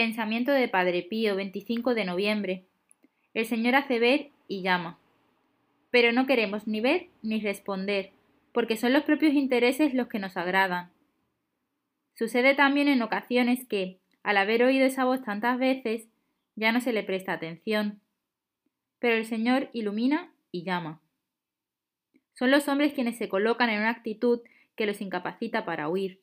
Pensamiento de Padre Pío, 25 de noviembre. El Señor hace ver y llama. Pero no queremos ni ver ni responder, porque son los propios intereses los que nos agradan. Sucede también en ocasiones que, al haber oído esa voz tantas veces, ya no se le presta atención. Pero el Señor ilumina y llama. Son los hombres quienes se colocan en una actitud que los incapacita para huir.